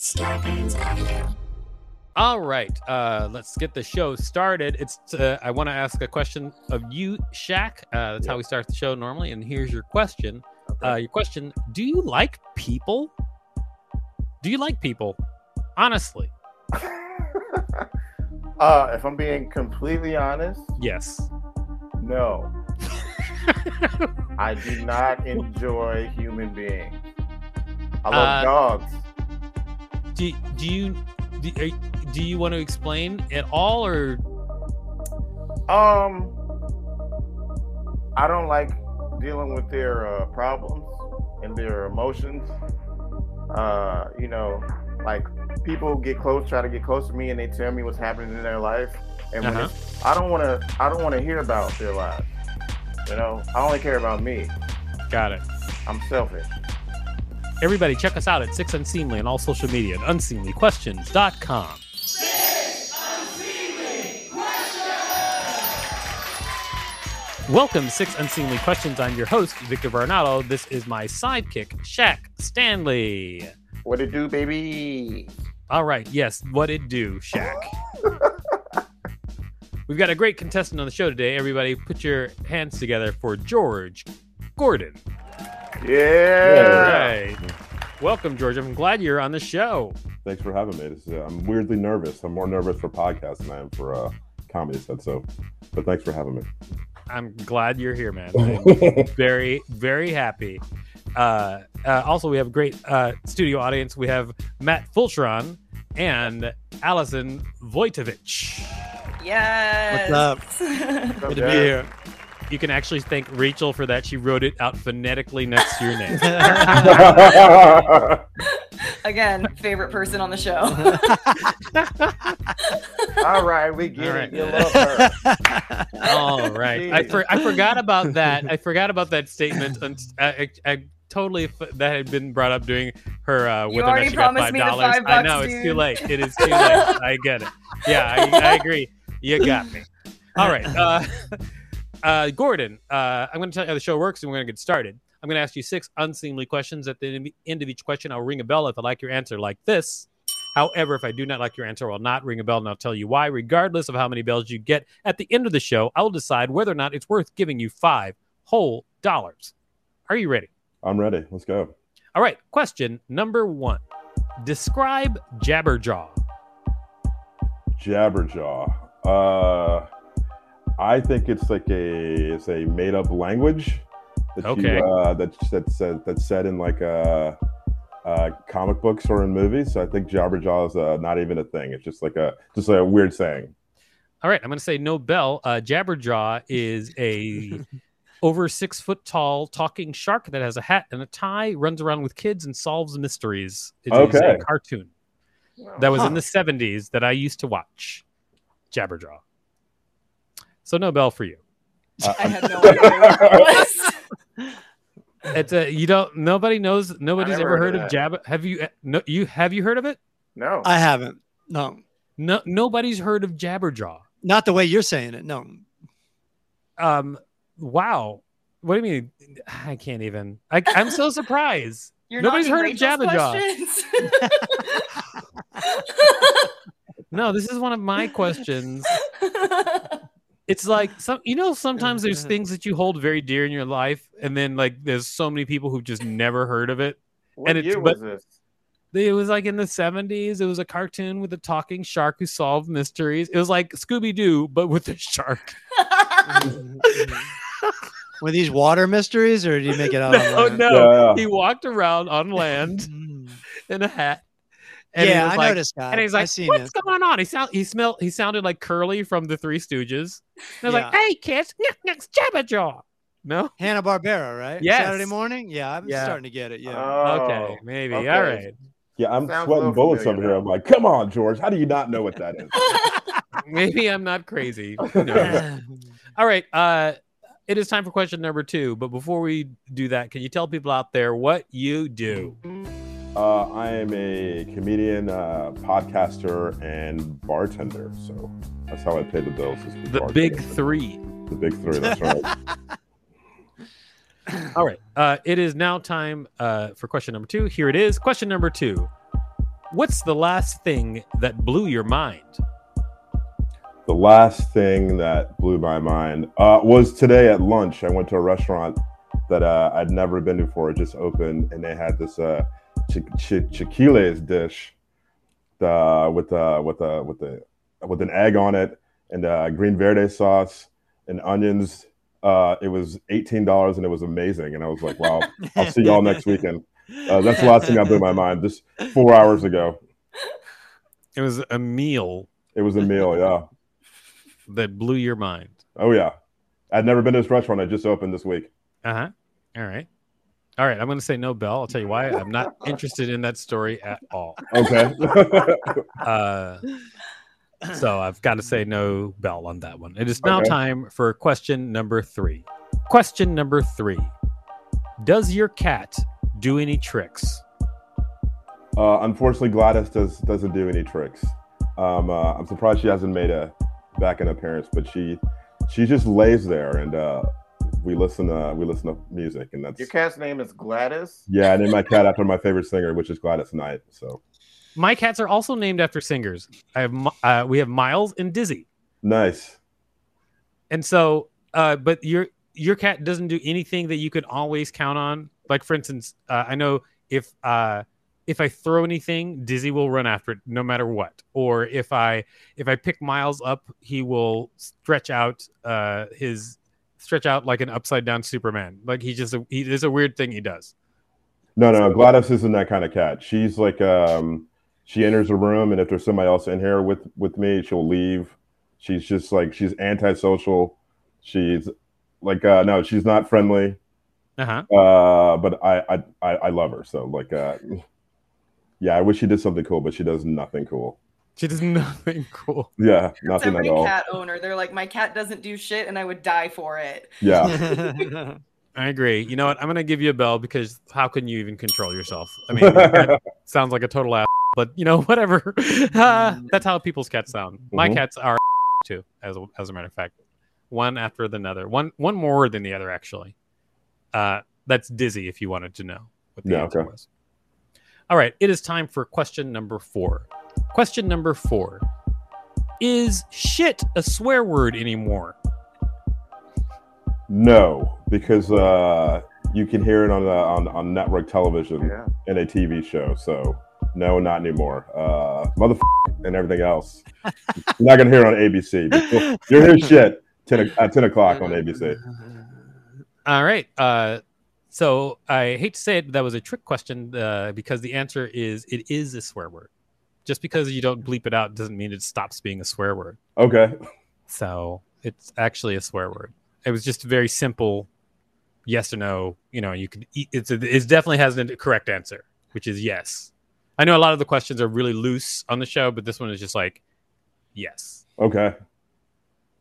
achieve today. All right, uh, let's get the show started. It's uh, I want to ask a question of you, Shaq. Uh, that's how we start the show normally. And here's your question. Uh, your question: Do you like people? Do you like people? Honestly, Uh, if I'm being completely honest, yes. no. I do not enjoy human beings. I love Uh, dogs. Do do you do, do you want to explain at all, or Um, I don't like dealing with their uh, problems and their emotions. Uh, you know, like people get close, try to get close to me, and they tell me what's happening in their life, and Uh-huh. I don't want to, I don't want to hear about their lives. You know, I only care about me. got it? I'm selfish. Everybody, check us out at Six Unseemly on all social media at unseemlyquestions.com. Six Unseemly Questions. Welcome Six Unseemly Questions. I'm your host, Victor Varnado. This is my sidekick, Shaq Stanley. What it do, baby? All right, yes, what it do, Shaq? We've got a great contestant on the show today. Everybody, put your hands together for George Gordon. Yeah. All right. Welcome, George. I'm glad you're on the show. Thanks for having me. This is, uh, I'm weirdly nervous. I'm more nervous for podcasts than I am for uh, comedy set. So, but thanks for having me. I'm glad you're here, man. Very, very happy. Uh, uh, also, we have a great uh, studio audience. We have Matt Fulchiron and Allison Vojtovich. Yes. What's What's Good to be here. You can actually thank Rachel for that. She wrote it out phonetically next to your name. Again, favorite person on the show. All right, we get All it. You love her. All right. I, for, I forgot about that. I forgot about that statement. I, I, I totally f- that had been brought up during her uh, You whether or not already she got promised five me the dollars. I bucks, know it's too late. It is too late. I get it. Yeah, I, I agree. You got me. All right. Uh, uh, Gordon, uh, I'm going to tell you how the show works, and we're going to get started. I'm going to ask you six unseemly questions. At the end of each question, I'll ring a bell if I like your answer, like this. However, if I do not like your answer, I'll not ring a bell and I'll tell you why. Regardless of how many bells you get at the end of the show, I will decide whether or not it's worth giving you five whole dollars. Are you ready? I'm ready. Let's go. All right. Question number one Describe Jabberjaw. Jabberjaw. Uh, I think it's like a it's a made up language. That Okay. You, uh, that's that's said that's said in like uh, uh, comic books or in movies. So I think Jabberjaw is uh, not even a thing. It's just like a just like a weird saying. All right. I'm going to say no bell. Uh, Jabberjaw is a. Over six foot tall talking shark that has a hat and a tie, runs around with kids and solves mysteries. It is Okay. a cartoon that was in the 70s that I used to watch. Jabberjaw. So no bell for you. Uh, I had no idea what that was. It's a you don't nobody knows nobody's ever heard heard of of that. Jabber. Have you no you have you heard of it? No. I haven't. No, No nobody's heard of Jabberjaw. not the way you're saying it. No. Um wow. What do you mean? I can't even. I, I'm so surprised. You're Nobody's heard of Jabberjaw. No, this is one of my questions. It's like some, you know, sometimes there's things that you hold very dear in your life, and then like there's so many people who've just never heard of it. What and it's- year but- was this? It was like in the 70s. It was a cartoon with a talking shark who solved mysteries. It was like Scooby Doo, but with a shark. Were these water mysteries, or did you make it out? No, on land? no, Yeah. he walked around on land Mm. in a hat. And he yeah, was I like, noticed that. And he's like, "What's it. going on?" He sound he smelled he sounded like Curly from the Three Stooges. And I was like, "Hey, kids, Nick Nick's Jabberjaw." No. Hanna Barbera, right? Yes. Saturday morning. Yeah, I'm Yeah. starting to get it. Yeah. Oh, okay, maybe. okay. All right. Yeah, I'm Sounds sweating bullets over here. I'm like, come on, George. How do you not know what that is? Maybe I'm not crazy. Who knows? All right. Uh, it is time for question number two. But before we do that, can you tell people out there what you do? Uh, I am a comedian, uh, podcaster, and bartender. So that's how I pay the bills. is The bartending. big three. The big three. That's right. All right. Uh, it is now time uh, for question number two. Here it is. Question number two. What's the last thing that blew your mind? the last thing that blew my mind uh, was today at lunch. I went to a restaurant that uh, I'd never been to before. It just opened, and they had this uh, ch- ch- chiquiles dish uh, with uh, with uh, with the with an egg on it and uh, green verde sauce and onions. Uh, it was eighteen dollars, and it was amazing. And I was like, "Wow, I'll see y'all next weekend." Uh, that's the last thing that blew my mind. Just four hours ago, It was a meal it was a meal. Yeah. that blew your mind. Oh yeah. I'd never been to this restaurant. I just opened this week. Uh huh. All right. All right. I'm going to say no, Bell. I'll tell you why. I'm not interested in that story at all. Okay. Uh, so I've got to say no, Bell, on that one. It is now Okay. time for question number three. Question number three Does your cat do any tricks? uh, unfortunately, Gladys does doesn't do any tricks. Um, uh, I'm surprised she hasn't made a back in appearance, but she she just lays there and uh, we listen to we listen to music and that's Your cat's name is Gladys. yeah. I named my cat after my favorite singer, which is Gladys Knight. So My cats are also named after singers. I have uh, we have Miles and Dizzy, nice. and so uh, but your your cat doesn't do anything that you could always count on. Like for instance, uh, I know if uh, if I throw anything, Dizzy will run after it no matter what. Or if I if I pick Miles up, he will stretch out uh, his stretch out like an upside down Superman. Like he just he there's a weird thing he does. No, no, Gladys isn't that kind of cat. She's like um, she enters a room and if there's somebody else in here with with me, she'll leave. She's just like she's antisocial. She's like uh, no, she's not friendly. Uh huh. Uh, but I, I I I love her. So like uh, yeah, I wish she did something cool, but she does nothing cool. She does nothing cool. Yeah, nothing every at all. cat owner. They're like, my cat doesn't do shit, and I would die for it. Yeah, I agree. You know what? I'm gonna give you a bell because how can you even control yourself? I mean, your sounds like a total ass, but you know, whatever. Uh, that's how people's cats sound. My Mhm. cats are too, as a, as a matter of fact, one after the another. One one more than the other, actually. Uh, that's dizzy. If you wanted to know what the Yeah, answer okay. was. All right, it is time for question number four. Question number four: Is shit a swear word anymore? no, because uh, you can hear it on the on, on network television Yeah. in a TV show. So no, not anymore. Uh, mother and everything else. You're not gonna hear it on ABC. You'll, you'll hear shit 10, o- at ten o'clock on ABC. All right. Uh, so I hate to say it, but that was a trick question uh, because the answer is it is a swear word. Just because you don't bleep it out doesn't mean it stops being a swear word. Okay. So it's actually a swear word. It was just very simple yes or no. You know, you could. It's a, it definitely has a correct answer, which is yes. I know a lot of the questions are really loose on the show, but this one is just like yes. Okay.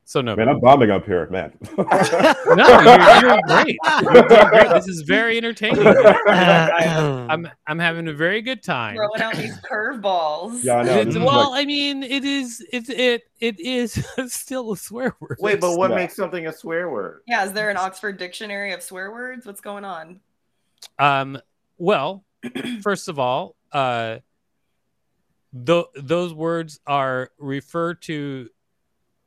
So no, Man, I'm bombing up here, man. no, you're, you're great. You're great. This is very entertaining. I'm I'm having a very good time. Throwing out these curveballs. yeah, I know. It's- well, like- I mean, it is it's it it is still a swear word. Wait, but what Yeah. makes something a swear word? Yeah, is there an Oxford dictionary of swear words? What's going on? Um, well, first of all, uh, th- those words are referred to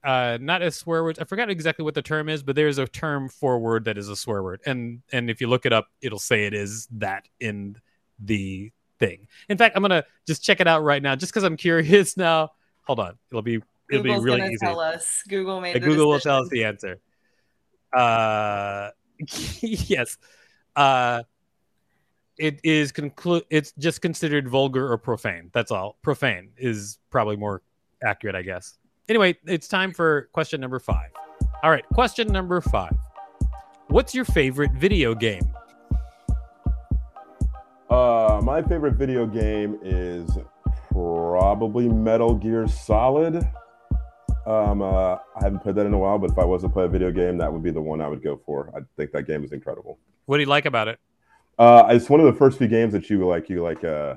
uh, not as swear words. I forgot exactly what the term is, but there's a term for a word that is a swear word, and and if you look it up, it'll say it is that in the thing. In fact, I'm gonna just check it out right now, just because I'm curious now. Hold on, it'll be it'll Google's be really gonna easy. tell us. Google made Google will tell us the answer. Uh, yes. Uh, it is conclude. It's just considered vulgar or profane. That's all. Profane is probably more accurate, I guess. Anyway, it's time for question number five. All right, question number five. what's your favorite video game? Uh, my favorite video game is probably Metal Gear Solid. Um, uh, I haven't played that in a while, but if I was to play a video game, that would be the one I would go for. I think that game is incredible. What do you like about it? Uh, it's one of the first few games that you like. You like. Uh,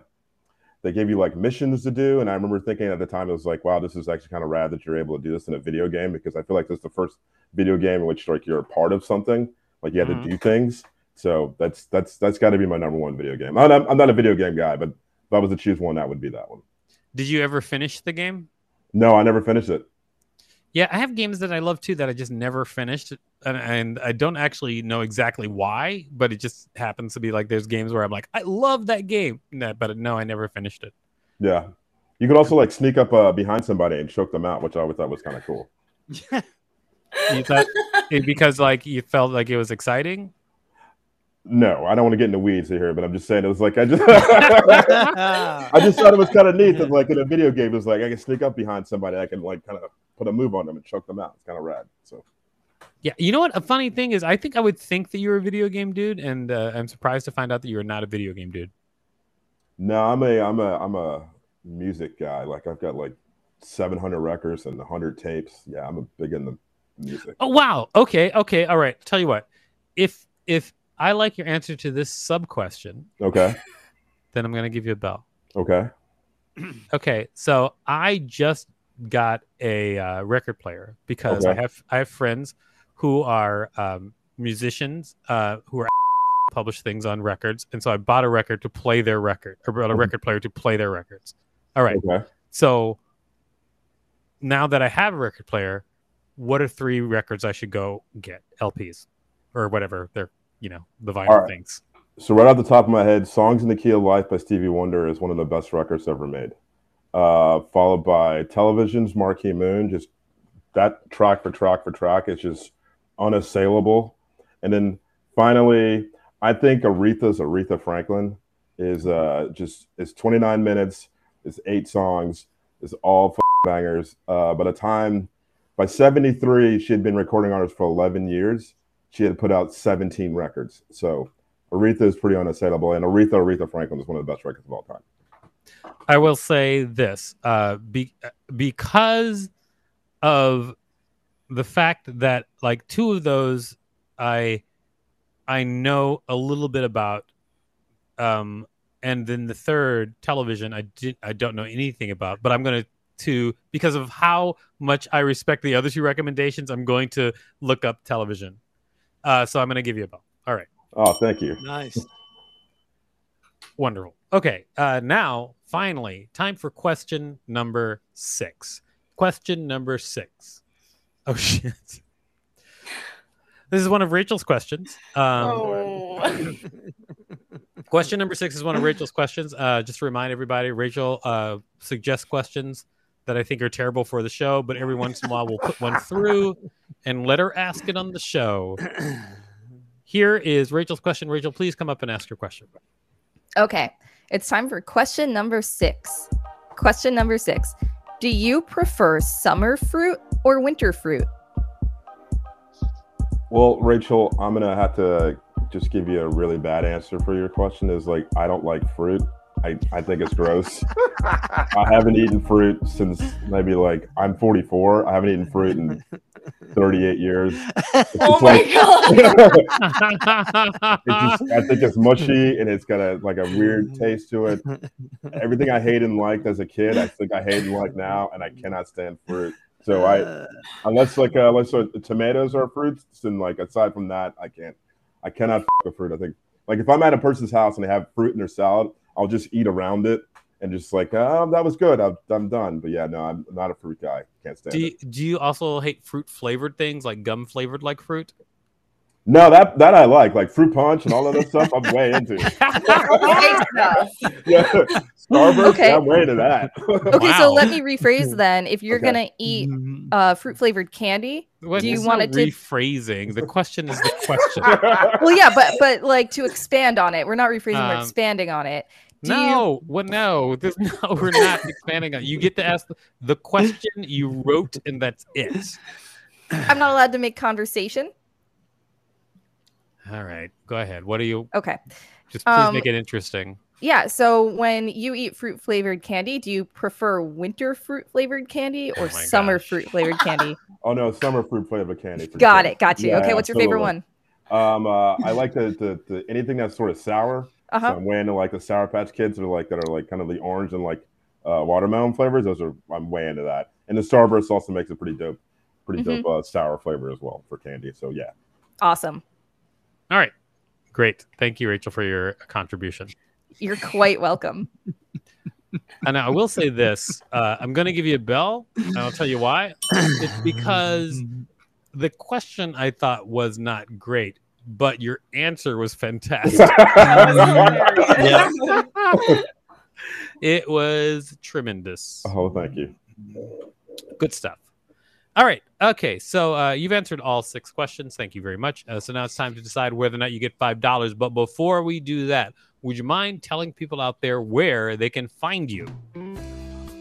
they gave you like missions to do, and I remember thinking at the time it was like, wow, this is actually kind of rad that you're able to do this in a video game because I feel like this is the first video game in which like you're a part of something, like you had Mhm. to do things. So that's that's that's got to be my number one video game. I'm not, I'm not a video game guy, but if I was to choose one, that would be that one. Did you ever finish the game? No, I never finished it. Yeah, I have games that I love too that I just never finished, and, and I don't actually know exactly why, but it just happens to be like there's games where I'm like, I love that game, no, but no, I never finished it. Yeah, you could also like sneak up uh, behind somebody and choke them out, which I always thought was kind of cool. You thought it- because like you felt like it was exciting. No, I don't want to get into weeds here, but I'm just saying it was like I just I just thought it was kind of neat that like in a video game, it was like I can sneak up behind somebody, I can like kind of put a move on them and choke them out. It's kind of rad. So Yeah, you know what? A funny thing is, I think I would think that you're a video game dude, and uh, I'm surprised to find out that you're not a video game dude. no, I'm a I'm a I'm a music guy. Like I've got like 700 records and 100 tapes. Yeah, I'm a big in the music. Oh wow. Okay. Okay. All right. Tell you what, if if I like your answer to this sub question, Okay, then I'm gonna give you a bell. okay, Okay, so I just got a uh, record player because I have I have friends who are um, musicians uh, who are publish things on records, and so I bought a record to play their record, or bought a record player to play their records. All right, okay. so now that I have a record player, what are three records I should go get? LPs or whatever they're you know the vinyl right. things. So right off the top of my head, "Songs in the Key of Life" by Stevie Wonder is one of the best records ever made. Uh, followed by Television's "Marquee Moon." Just that track for track for track is just unassailable. And then finally, I think Aretha's Aretha Franklin is uh, just it's 29 minutes, it's eight songs, it's all bangers. Uh, by the time by 73, she had been recording artist for 11 years. She had put out 17 records. So Aretha is pretty unassailable, and Aretha Aretha Franklin is one of the best records of all time. I will say this uh, be, because of the fact that like two of those I I know a little bit about, um, and then the third television I did I don't know anything about, but I'm gonna to because of how much I respect the other two recommendations, I'm going to look up television. Uh, so I'm gonna give you a bell. All right. Oh, thank you. Nice. Wonderful. Okay, uh, now finally, time for question number six. Question number six. Oh shit! This is one of Rachel's questions. Um, oh. Question number six is one of Rachel's questions. Uh, just to remind everybody, Rachel uh, suggests questions that I think are terrible for the show, but every once in a while we'll put one through and let her ask it on the show. Here is Rachel's question. Rachel, please come up and ask your question. Okay, it's time for question number six. Question number six Do you prefer summer fruit or winter fruit? Well, Rachel, I'm gonna have to just give you a really bad answer for your question. Is like I don't like fruit. I, I think it's gross. I haven't eaten fruit since maybe like I'm 44. I haven't eaten fruit in 38 years. It's oh my like- god. Just, I think it's mushy and it's got a like a weird taste to it. Everything I hated and liked as a kid, I think I hate and like now, and I cannot stand fruit. So I, unless like uh, unless uh, tomatoes are fruits, and like aside from that, I can't. I cannot f- with fruit. I think like if I'm at a person's house and they have fruit in their salad, I'll just eat around it and just like, oh, that was good. I'm, I'm done. But yeah, no, I'm not a fruit guy. Can't stand Do it. you, do you also hate fruit flavored things like gum flavored like fruit? No, that that I like, like fruit punch and all of that stuff. I'm way into. Yeah, Starburst. Okay. yeah, I'm way into that. Okay, Wow. so let me rephrase then. If you're Okay. gonna eat uh, fruit flavored candy, What- Do you want not it to- rephrasing? The question is the question. well, yeah, but but like to expand on it, we're not rephrasing, we're Um, expanding on it. Do you- no, what? No, There's, no, we're not expanding on. You get to ask the, the question you wrote, and that's it. I'm not allowed to make conversation. All right, go ahead. What do you? Okay. Just please Um, make it interesting. Yeah. So when you eat fruit flavored candy, do you prefer winter fruit flavored candy or Oh summer gosh. fruit flavored candy? Oh no, summer fruit flavored candy. for Got sure. it. Got you. Yeah, okay. What's your favorite one? Um, uh, I like the, the, the anything that's sort of sour. Uh So. I'm way into like the Sour Patch Kids or like that are like kind of the orange and like uh, watermelon flavors. Those are I'm way into that. And the Starburst also makes a pretty dope, pretty Mhm. dope uh, sour flavor as well for candy. So yeah. Awesome. All right, great. Thank you, Rachel, for your contribution. You're quite welcome. And I will say this: uh, I'm going to give you a bell, and I'll tell you why. It's because the question I thought was not great, but your answer was fantastic. Yeah. it was tremendous. oh, thank you. Good stuff. All right. Okay. So uh, you've answered all six questions. Thank you very much. Uh, so now it's time to decide whether or not you get five dollars. But before we do that, would you mind telling people out there where they can find you?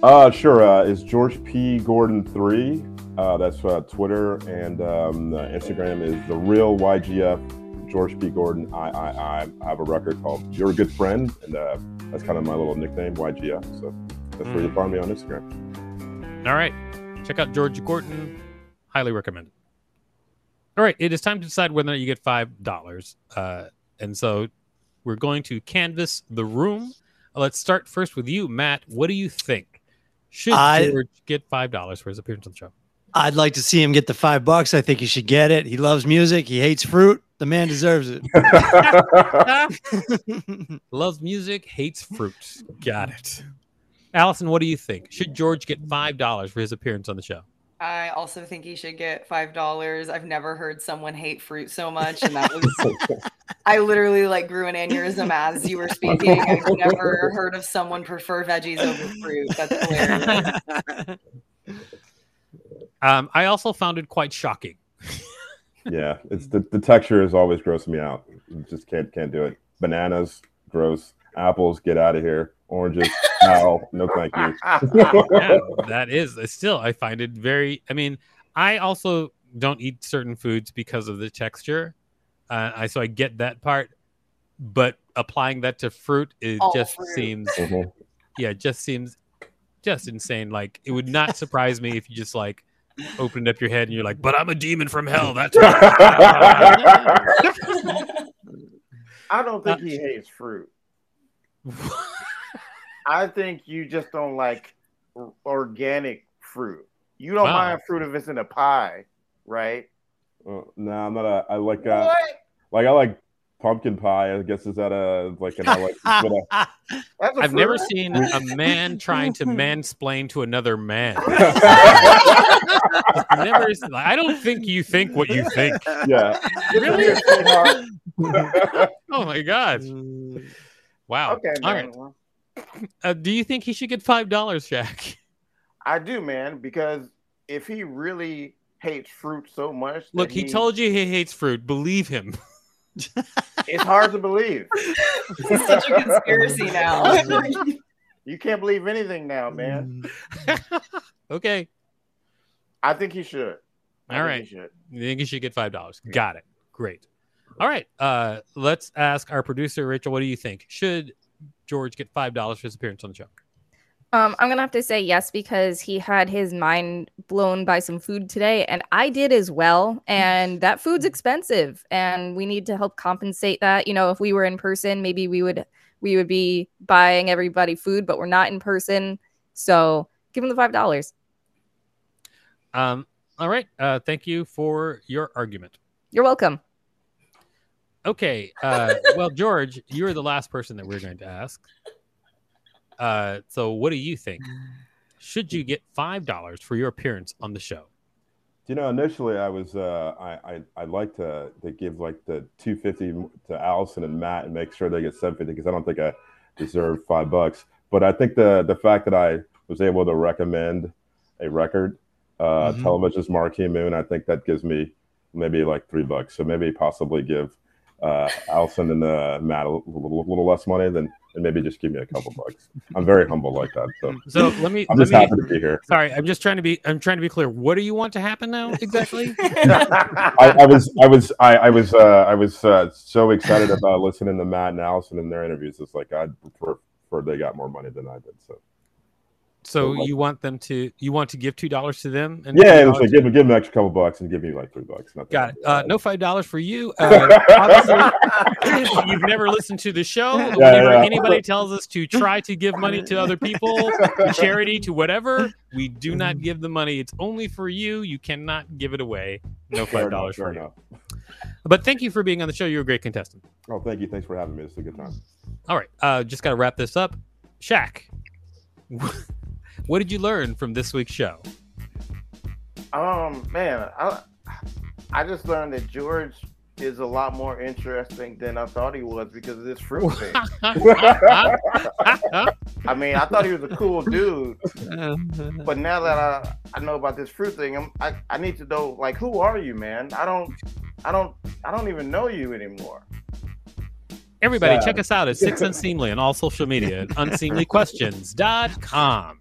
Uh, sure. Uh, is George P Gordon three? Uh, that's uh, Twitter and um, uh, Instagram is the real YGF. George P Gordon. I I I have a record called "You're a Good Friend," and uh, that's kind of my little nickname, YGF. So that's where you find me on Instagram. All right. Check out George Gordon. Highly recommend. All right. It is time to decide whether or not you get $5. Uh, and so we're going to canvas the room. Let's start first with you, Matt. What do you think? Should I- George get $5 for his appearance on the show? I'd like to see him get the five bucks. I think he should get it. He loves music. He hates fruit. The man deserves it. Loves music, hates fruit. Got it. Allison, what do you think? Should George get $5 for his appearance on the show? I also think he should get five dollars. I've never heard someone hate fruit so much, and that was I literally like grew an aneurysm as you were speaking. I've never heard of someone prefer veggies over fruit. That's hilarious. Um, I also found it quite shocking. yeah, it's the, the texture is always grossing me out. Just can't can't do it. Bananas, gross. Apples, get out of here. Oranges, no, no, thank you. yeah, that is still I find it very. I mean, I also don't eat certain foods because of the texture. Uh, I so I get that part, but applying that to fruit, it All just fruit. seems Mhm. yeah, it just seems just insane. Like it would not surprise me if you just like opened up your head and you're like, but I'm a demon from hell. That's I don't think Uh, he hates fruit. I think you just don't like or- organic fruit. You don't Wow. mind fruit if it's in a pie, right? Uh, no, I'm not a. I like uh, what? like I like pumpkin pie. I guess is that a like an I like. but, That's a I've never fruit. seen a man trying to mansplain to another man. never. I don't think you think what you think. yeah. Really? Oh my god! Wow. okay, All man. right. Well, Uh, do you think he should get five dollars, Shaq? I do, man, because if he really hates fruit so much, Look, he told you he hates fruit. Believe him. it's hard to believe. This is such a conspiracy now. You can't believe anything now, man. okay. I think he should. I All think he should. You think he should get five dollars? Got it. Great. All right. Uh, let's ask our producer Rachel. What do you think? Should George get five dollars for his appearance on the show? Um, I'm gonna have to say yes because he had his mind blown by some food today, and I did as well. And that food's expensive, and we need to help compensate that. You know, if we were in person, maybe we would we would be buying everybody food, but we're not in person, so give him the five dollars. Um. All right. Uh, thank you for your argument. You're welcome. Okay. Uh, well, George, you're the last person that we're going to ask. Uh, so what do you think? Should you get five dollars for your appearance on the show? You know, initially I was uh, I I I'd like to to give like the two fifty to Allison and Matt and make sure they get seven fifty because I don't think I deserve five bucks. But I think the the fact that I was able to recommend a record, uh, Mhm. Television's Marquee Moon, I think that gives me maybe like three bucks. So maybe possibly give uh, Allison and uh, Matt a little, little less money, than and maybe just give me a couple bucks. I'm very humble like that. So, So let me. I'm let just me happy to be here. sorry, I'm just trying to be. I'm trying to be clear. What do you want to happen now exactly? I, I was, I was, I, I was, uh, I was uh, so excited about listening to Matt and Allison in their interviews. It's like I'd prefer, prefer they got more money than I did. So So like- you want them to? You want to give two dollars to them? And yeah, and $2 like give, them give me an extra couple bucks and give me like three bucks. Nothing Got it. Uh, no five dollars for you. Uh, you've never listened to the show. Whenever yeah. anybody tells us to try to give money to other people, to charity, to whatever, we do not give the money. It's only for you. You cannot give it away. No five dollars for you. But thank you for being on the show. You're a great contestant. Oh, thank you. Thanks for having me. It's a good time. All right, uh, just got to wrap this up. Shaq, what did you learn from this week's show? Um, man, I I just learned that George is a lot more interesting than I thought he was because of this fruit thing. I mean, I thought he was a cool dude, but now that I, I know about this fruit thing, I'm, I I need to know like who are you, man? I don't I don't I don't even know you anymore. Everybody, Sad. check us out at Six Unseemly on all social media at unseemlyquestions.com.